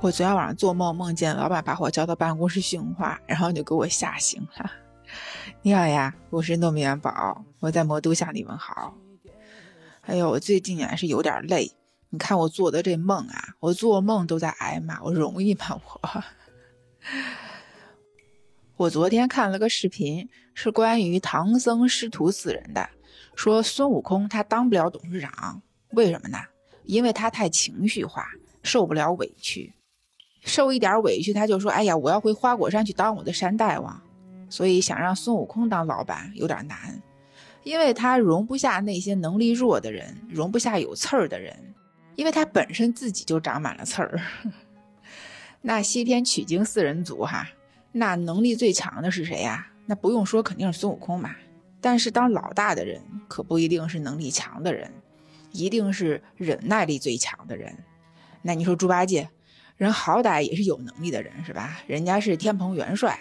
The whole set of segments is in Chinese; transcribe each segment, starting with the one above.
我昨天晚上做梦，梦见老板把我叫到办公室训话，然后就给我吓醒了。你好呀，我是糯米元宝，我在魔都向你问好。哎呦，我最近啊是有点累，你看我做的这梦啊，我做梦都在挨骂，我容易吗我？我昨天看了个视频，是关于唐僧师徒四人的，说孙悟空他当不了董事长，为什么呢？因为他太情绪化，受不了委屈。受一点委屈，他就说：“哎呀，我要回花果山去当我的山大王。”所以想让孙悟空当老板有点难，因为他容不下那些能力弱的人，容不下有刺儿的人，因为他本身自己就长满了刺儿。那西天取经四人组哈，那能力最强的是谁呀？那不用说，肯定是孙悟空嘛。但是当老大的人可不一定是能力强的人，一定是忍耐力最强的人。那你说猪八戒？人好歹也是有能力的人，是吧？人家是天蓬元帅。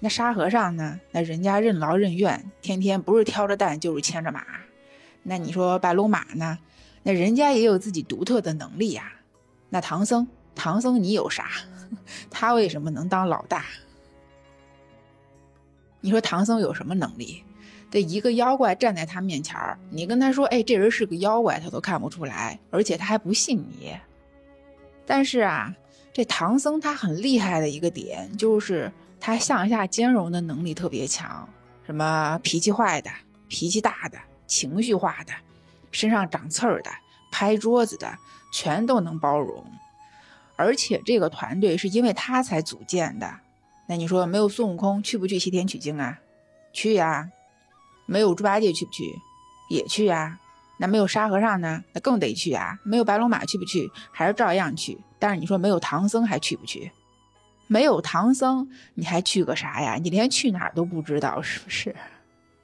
那沙和尚呢？那人家任劳任怨，天天不是挑着担就是牵着马。那你说白龙马呢？那人家也有自己独特的能力呀。那唐僧，唐僧你有啥？他为什么能当老大？你说唐僧有什么能力？这一个妖怪站在他面前你跟他说：“哎，这人是个妖怪”，他都看不出来，而且他还不信你。但是啊。这唐僧他很厉害的一个点，就是他向下兼容的能力特别强。什么脾气坏的、脾气大的、情绪化的、身上长刺儿的、拍桌子的，全都能包容。而且这个团队是因为他才组建的。那你说没有孙悟空去不去西天取经啊？去呀。没有猪八戒去不去？也去呀。那没有沙和尚呢？那更得去啊！没有白龙马去不去？还是照样去。但是你说没有唐僧还去不去？没有唐僧你还去个啥呀？你连去哪儿都不知道是不是？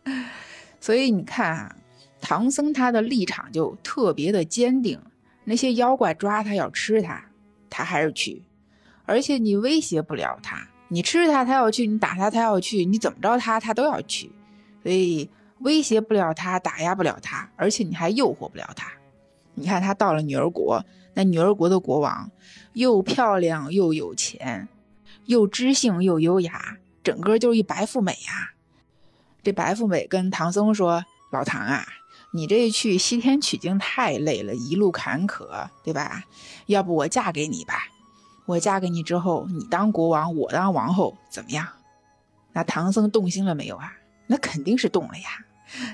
所以你看啊，唐僧他的立场就特别的坚定。那些妖怪抓他要吃他，他还是去。而且你威胁不了他，你吃他他要去，你打他他要去，你怎么着他他都要去。所以。威胁不了他，打压不了他，而且你还诱惑不了他。你看他到了女儿国，那女儿国的国王又漂亮又有钱，又知性又优雅，整个就是一白富美呀。这白富美跟唐僧说：“老唐啊，你这去西天取经太累了，一路坎坷，对吧？要不我嫁给你吧？我嫁给你之后，你当国王，我当王后，怎么样？”那唐僧动心了没有啊？那肯定是动了呀，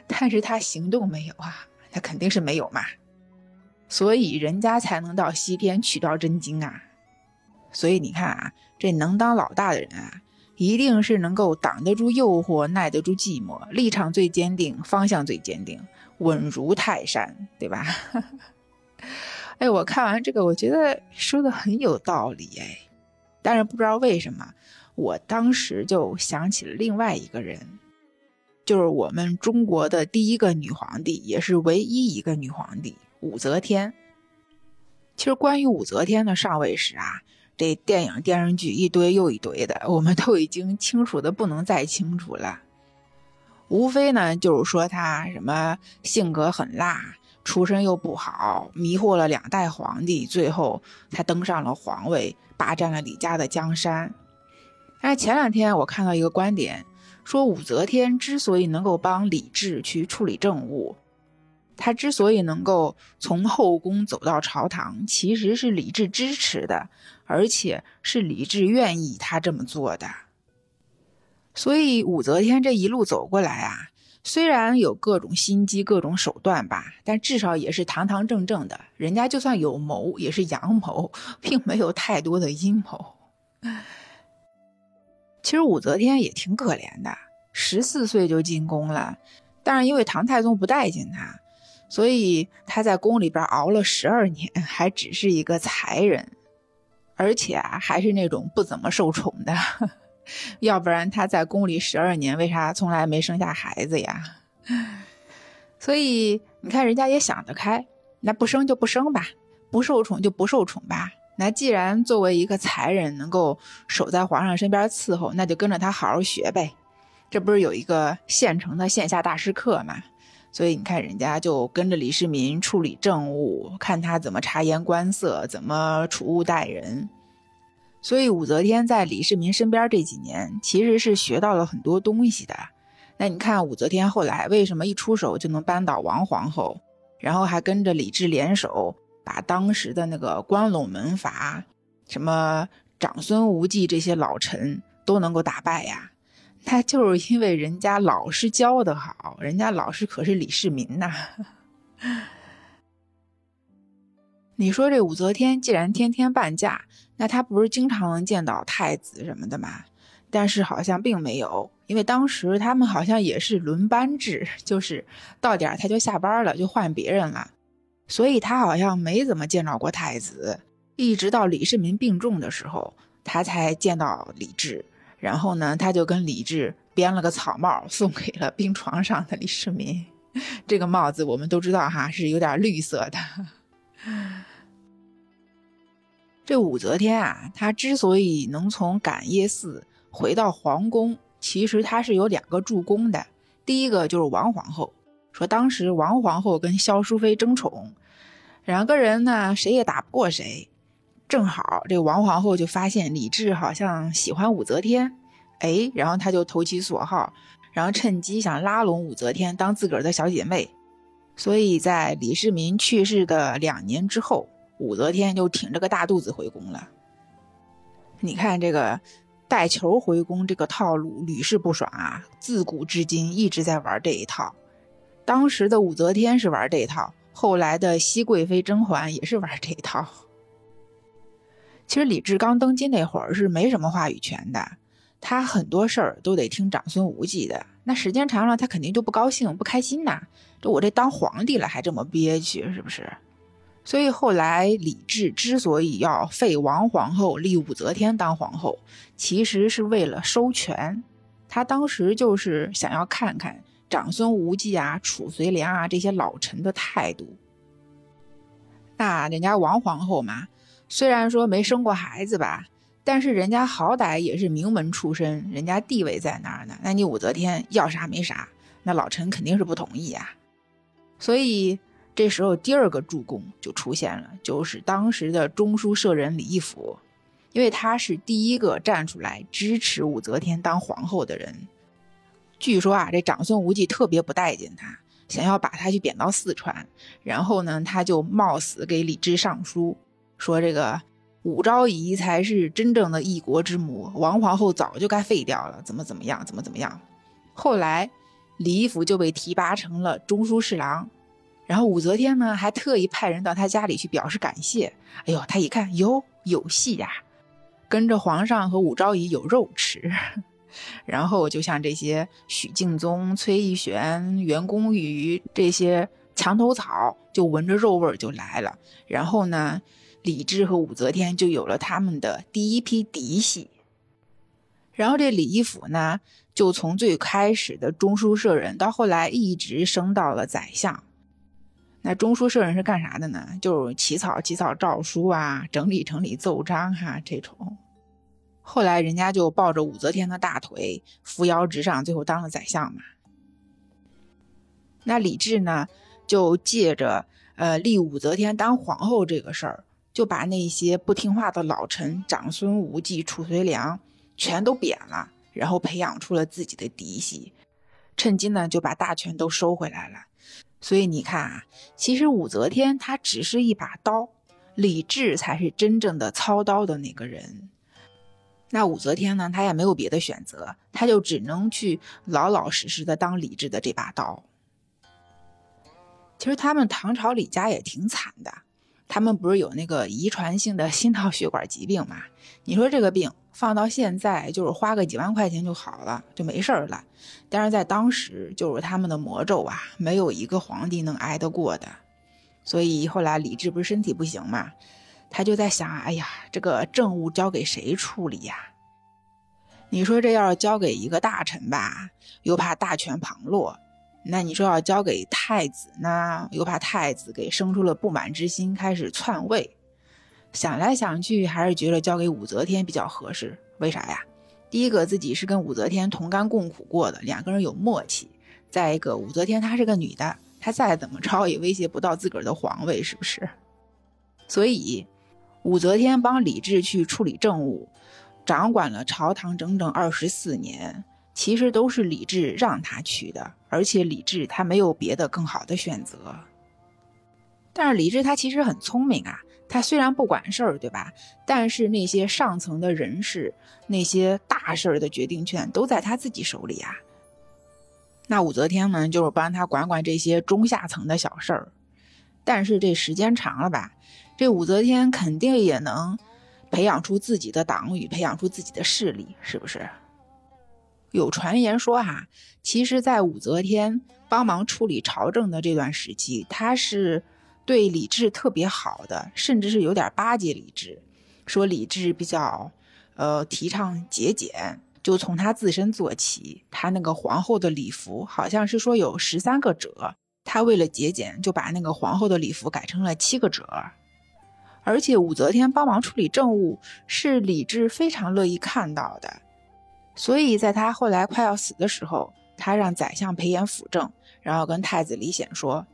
但是他行动没有啊，他肯定是没有嘛，所以人家才能到西天取到真经啊。所以你看啊，这能当老大的人啊，一定是能够挡得住诱惑，耐得住寂寞，立场最坚定，方向最坚定，稳如泰山，对吧？哎，我看完这个，我觉得说的很有道理哎，但是不知道为什么，我当时就想起了另外一个人。就是我们中国的第一个女皇帝，也是唯一一个女皇帝武则天。其实关于武则天的上位史啊，这电影电视剧一堆又一堆的，我们都已经清楚的不能再清楚了。无非呢就是说她什么性格很辣，出身又不好，迷惑了两代皇帝，最后才登上了皇位，霸占了李家的江山。但是前两天我看到一个观点。说武则天之所以能够帮李治去处理政务，他之所以能够从后宫走到朝堂，其实是李治支持的，而且是李治愿意他这么做的。所以武则天这一路走过来啊，虽然有各种心机、各种手段吧，但至少也是堂堂正正的。人家就算有谋，也是阳谋，并没有太多的阴谋。其实武则天也挺可怜的，十四岁就进宫了，但是因为唐太宗不待见她，所以她在宫里边熬了十二年，还只是一个才人，而且啊还是那种不怎么受宠的，要不然她在宫里十二年，为啥从来没生下孩子呀？所以你看人家也想得开，那不生就不生吧，不受宠就不受宠吧。那既然作为一个才人能够守在皇上身边伺候，那就跟着他好好学呗。这不是有一个现成的线下大师课吗？所以你看，人家就跟着李世民处理政务，看他怎么察言观色，怎么处物待人。所以武则天在李世民身边这几年，其实是学到了很多东西的。那你看武则天后来为什么一出手就能扳倒王皇后，然后还跟着李治联手，把当时的那个关陇门阀、什么长孙无忌这些老臣都能够打败呀？那就是因为人家老师教的好，人家老师可是李世民呐。你说这武则天既然天天半价，那她不是经常能见到太子什么的吗？但是好像并没有，因为当时他们好像也是轮班制，就是到点儿他就下班了，就换别人了，所以他好像没怎么见到过太子。一直到李世民病重的时候，他才见到李治，然后呢，他就跟李治编了个草帽送给了病床上的李世民。这个帽子我们都知道哈，是有点绿色的。这武则天啊，她之所以能从感业寺回到皇宫，其实她是有两个助攻的。第一个就是王皇后，说当时王皇后跟萧淑妃争宠，两个人呢谁也打不过谁。正好这王皇后就发现李治好像喜欢武则天，哎，然后她就投其所好，然后趁机想拉拢武则天当自个儿的小姐妹。所以在李世民去世的两年之后。武则天就挺着个大肚子回宫了。你看这个带球回宫这个套路屡试不爽啊，自古至今一直在玩这一套。当时的武则天是玩这一套，后来的熹贵妃甄嬛也是玩这一套。其实李治刚登基那会儿是没什么话语权的，他很多事儿都得听长孙无忌的。那时间长了，他肯定就不高兴、不开心呐。这我这当皇帝了还这么憋屈，是不是？所以后来李治之所以要废王皇后立武则天当皇后，其实是为了收权。他当时就是想要看看长孙无忌啊、褚遂良啊这些老臣的态度。那人家王皇后嘛，虽然说没生过孩子吧，但是人家好歹也是名门出身，人家地位在那儿呢。那你武则天要啥没啥，那老臣肯定是不同意呀。所以。这时候，第二个助攻就出现了，就是当时的中书舍人李义府，因为他是第一个站出来支持武则天当皇后的人。据说啊，这长孙无忌特别不待见他，想要把他去贬到四川，然后呢，他就冒死给李治上书，说这个武昭仪才是真正的一国之母，王皇后早就该废掉了，怎么怎么样，怎么怎么样。后来，李义府就被提拔成了中书侍郎。然后武则天呢，还特意派人到他家里去表示感谢。哎呦，他一看，哟，有戏呀，跟着皇上和武昭仪有肉吃。然后就像这些许敬宗、崔义玄、袁公瑜这些墙头草，就闻着肉味就来了。然后呢，李治和武则天就有了他们的第一批嫡系。然后这李义府呢，就从最开始的中书舍人，到后来一直升到了宰相。那中书舍人是干啥的呢？就是起草起草诏书啊，整理整理奏章哈这种。后来人家就抱着武则天的大腿，扶摇直上，最后当了宰相嘛。那李治呢，就借着呃立武则天当皇后这个事儿，就把那些不听话的老臣长孙无忌、褚遂良全都贬了，然后培养出了自己的嫡系，趁机呢就把大权都收回来了。所以你看啊，其实武则天她只是一把刀，李治才是真正的操刀的那个人。那武则天呢，她也没有别的选择，她就只能去老老实实的当李治的这把刀。其实他们唐朝李家也挺惨的，他们不是有那个遗传性的心脑血管疾病吗？你说这个病。放到现在就是花个几万块钱就好了，就没事儿了。但是在当时，就是他们的魔咒啊，没有一个皇帝能挨得过的。所以后来李治不是身体不行嘛，他就在想：哎呀，这个政务交给谁处理呀？你说这要是交给一个大臣吧，又怕大权旁落；那你说要交给太子呢，又怕太子给生出了不满之心，开始篡位。想来想去，还是觉得交给武则天比较合适。为啥呀？第一个，自己是跟武则天同甘共苦过的，两个人有默契；再一个，武则天她是个女的，她再怎么着也威胁不到自个儿的皇位，是不是？所以，武则天帮李治去处理政务，掌管了朝堂整整二十四年，其实都是李治让他去的，而且李治他没有别的更好的选择。但是李治他其实很聪明啊，他虽然不管事儿，对吧？但是那些上层的人事、那些大事儿的决定权都在他自己手里啊。那武则天呢，就是帮他管管这些中下层的小事儿。但是这时间长了吧，这武则天肯定也能培养出自己的党羽，培养出自己的势力，是不是？有传言说哈，其实，在武则天帮忙处理朝政的这段时期，她是对李治特别好的，甚至是有点巴结李治，说李治比较呃提倡节俭，就从他自身做起。他那个皇后的礼服，好像是说有十三个褶。他为了节俭，就把那个皇后的礼服改成了七个褶而且武则天帮忙处理政务，是李治非常乐意看到的。所以在他后来快要死的时候，他让宰相裴炎辅政，然后跟太子李显说：“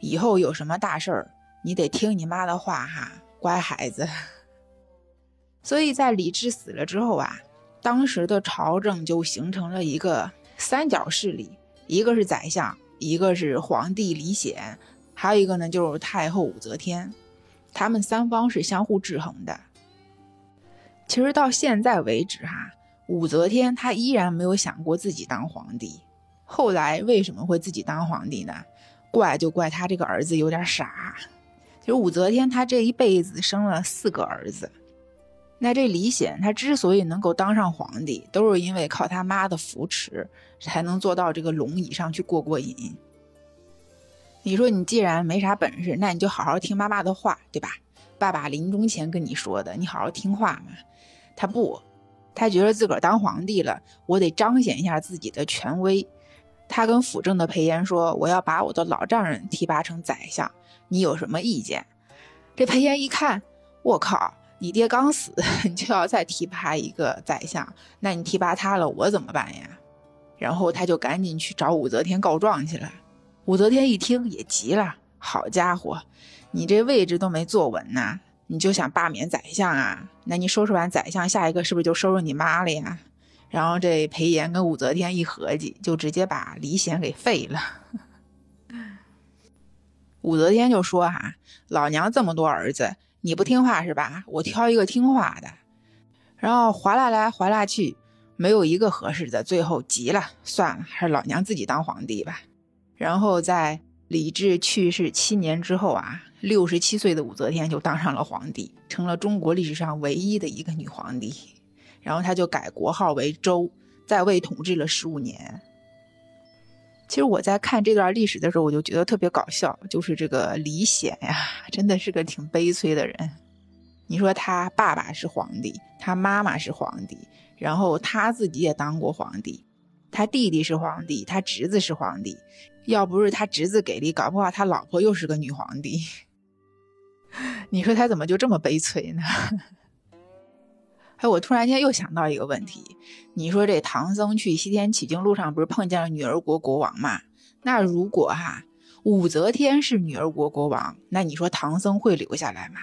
以后有什么大事儿，你得听你妈的话哈，乖孩子。”所以在李治死了之后啊，当时的朝政就形成了一个三角势力，一个是宰相。一个是皇帝李显，还有一个呢就是太后武则天，他们三方是相互制衡的。其实到现在为止哈，武则天她依然没有想过自己当皇帝。后来为什么会自己当皇帝呢？怪就怪他这个儿子有点傻。其实武则天她这一辈子生了四个儿子。那这李显他之所以能够当上皇帝，都是因为靠他妈的扶持，才能坐到这个龙椅上去过过瘾。你说你既然没啥本事，那你就好好听妈妈的话，对吧？爸爸临终前跟你说的，你好好听话嘛。他不，他觉得自个儿当皇帝了，我得彰显一下自己的权威。他跟辅政的裴炎说：“我要把我的老丈人提拔成宰相，你有什么意见？”这裴炎一看，我靠！你爹刚死，你就要再提拔一个宰相，那你提拔他了，我怎么办呀？然后他就赶紧去找武则天告状去了。武则天一听也急了，好家伙，你这位置都没坐稳呢，你就想罢免宰相啊？那你收拾完宰相，下一个是不是就收拾你妈了呀？然后这裴炎跟武则天一合计，就直接把李显给废了。武则天就说：“哈，老娘这么多儿子。”你不听话是吧？我挑一个听话的，然后划拉来划拉去，没有一个合适的，最后急了，算了，还是老娘自己当皇帝吧。然后在李治去世七年之后啊，六十七岁的武则天就当上了皇帝，成了中国历史上唯一的一个女皇帝。然后她就改国号为周，在位统治了十五年。其实我在看这段历史的时候，我就觉得特别搞笑，就是这个李显呀，真的是个挺悲催的人。你说他爸爸是皇帝，他妈妈是皇帝，然后他自己也当过皇帝，他弟弟是皇帝，他侄子是皇帝。要不是他侄子给力，搞不好他老婆又是个女皇帝。你说他怎么就这么悲催呢？哎，我突然间又想到一个问题，你说这唐僧去西天取经路上不是碰见了女儿国国王吗？那如果哈武则天是女儿国国王，那你说唐僧会留下来吗？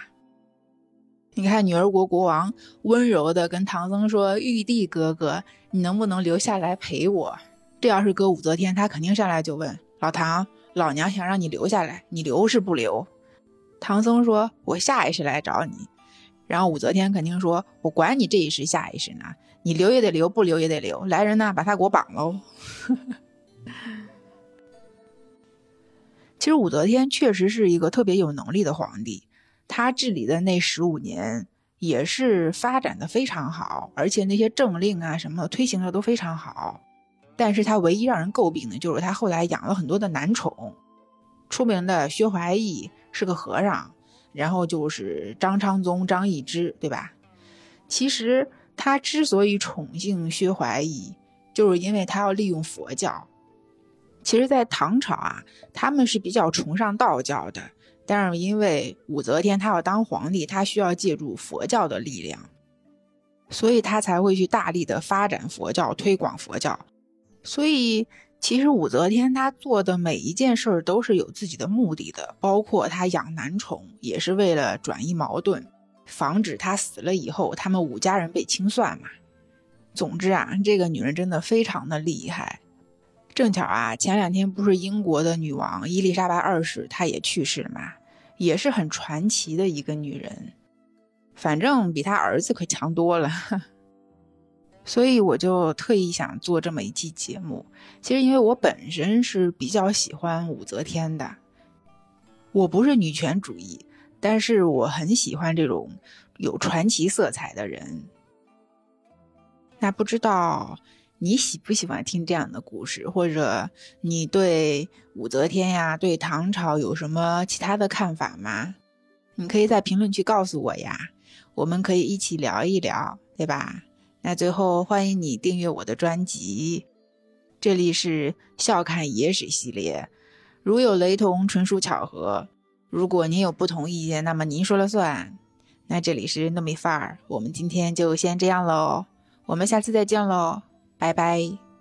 你看女儿国国王温柔的跟唐僧说：“玉帝哥哥，你能不能留下来陪我？”这要是搁武则天，她肯定上来就问老唐：“老娘想让你留下来，你留是不留？”唐僧说：“我下一世来找你。”然后武则天肯定说：“我管你这一世下一世呢，你留也得留，不留也得留。来人呐，把他给我绑喽！” 其实武则天确实是一个特别有能力的皇帝，她治理的那十五年也是发展的非常好，而且那些政令啊什么推行的都非常好。但是他唯一让人诟病的就是他后来养了很多的男宠，出名的薛怀义是个和尚。然后就是张昌宗、张易之，对吧？其实他之所以宠幸薛怀义，就是因为他要利用佛教。其实，在唐朝啊，他们是比较崇尚道教的，但是因为武则天她要当皇帝，她需要借助佛教的力量，所以她才会去大力的发展佛教、推广佛教。所以。其实武则天她做的每一件事儿都是有自己的目的的，包括她养男宠也是为了转移矛盾，防止她死了以后他们武家人被清算嘛。总之啊，这个女人真的非常的厉害。正巧啊，前两天不是英国的女王伊丽莎白二世她也去世了嘛，也是很传奇的一个女人。反正比她儿子可强多了。所以我就特意想做这么一期节目。其实因为我本身是比较喜欢武则天的，我不是女权主义，但是我很喜欢这种有传奇色彩的人。那不知道你喜不喜欢听这样的故事，或者你对武则天呀、对唐朝有什么其他的看法吗？你可以在评论区告诉我呀，我们可以一起聊一聊，对吧？那最后欢迎你订阅我的专辑，这里是笑看野史系列，如有雷同，纯属巧合。如果您有不同意见，那么您说了算。那这里是糯米范儿，我们今天就先这样喽，我们下次再见喽，拜拜。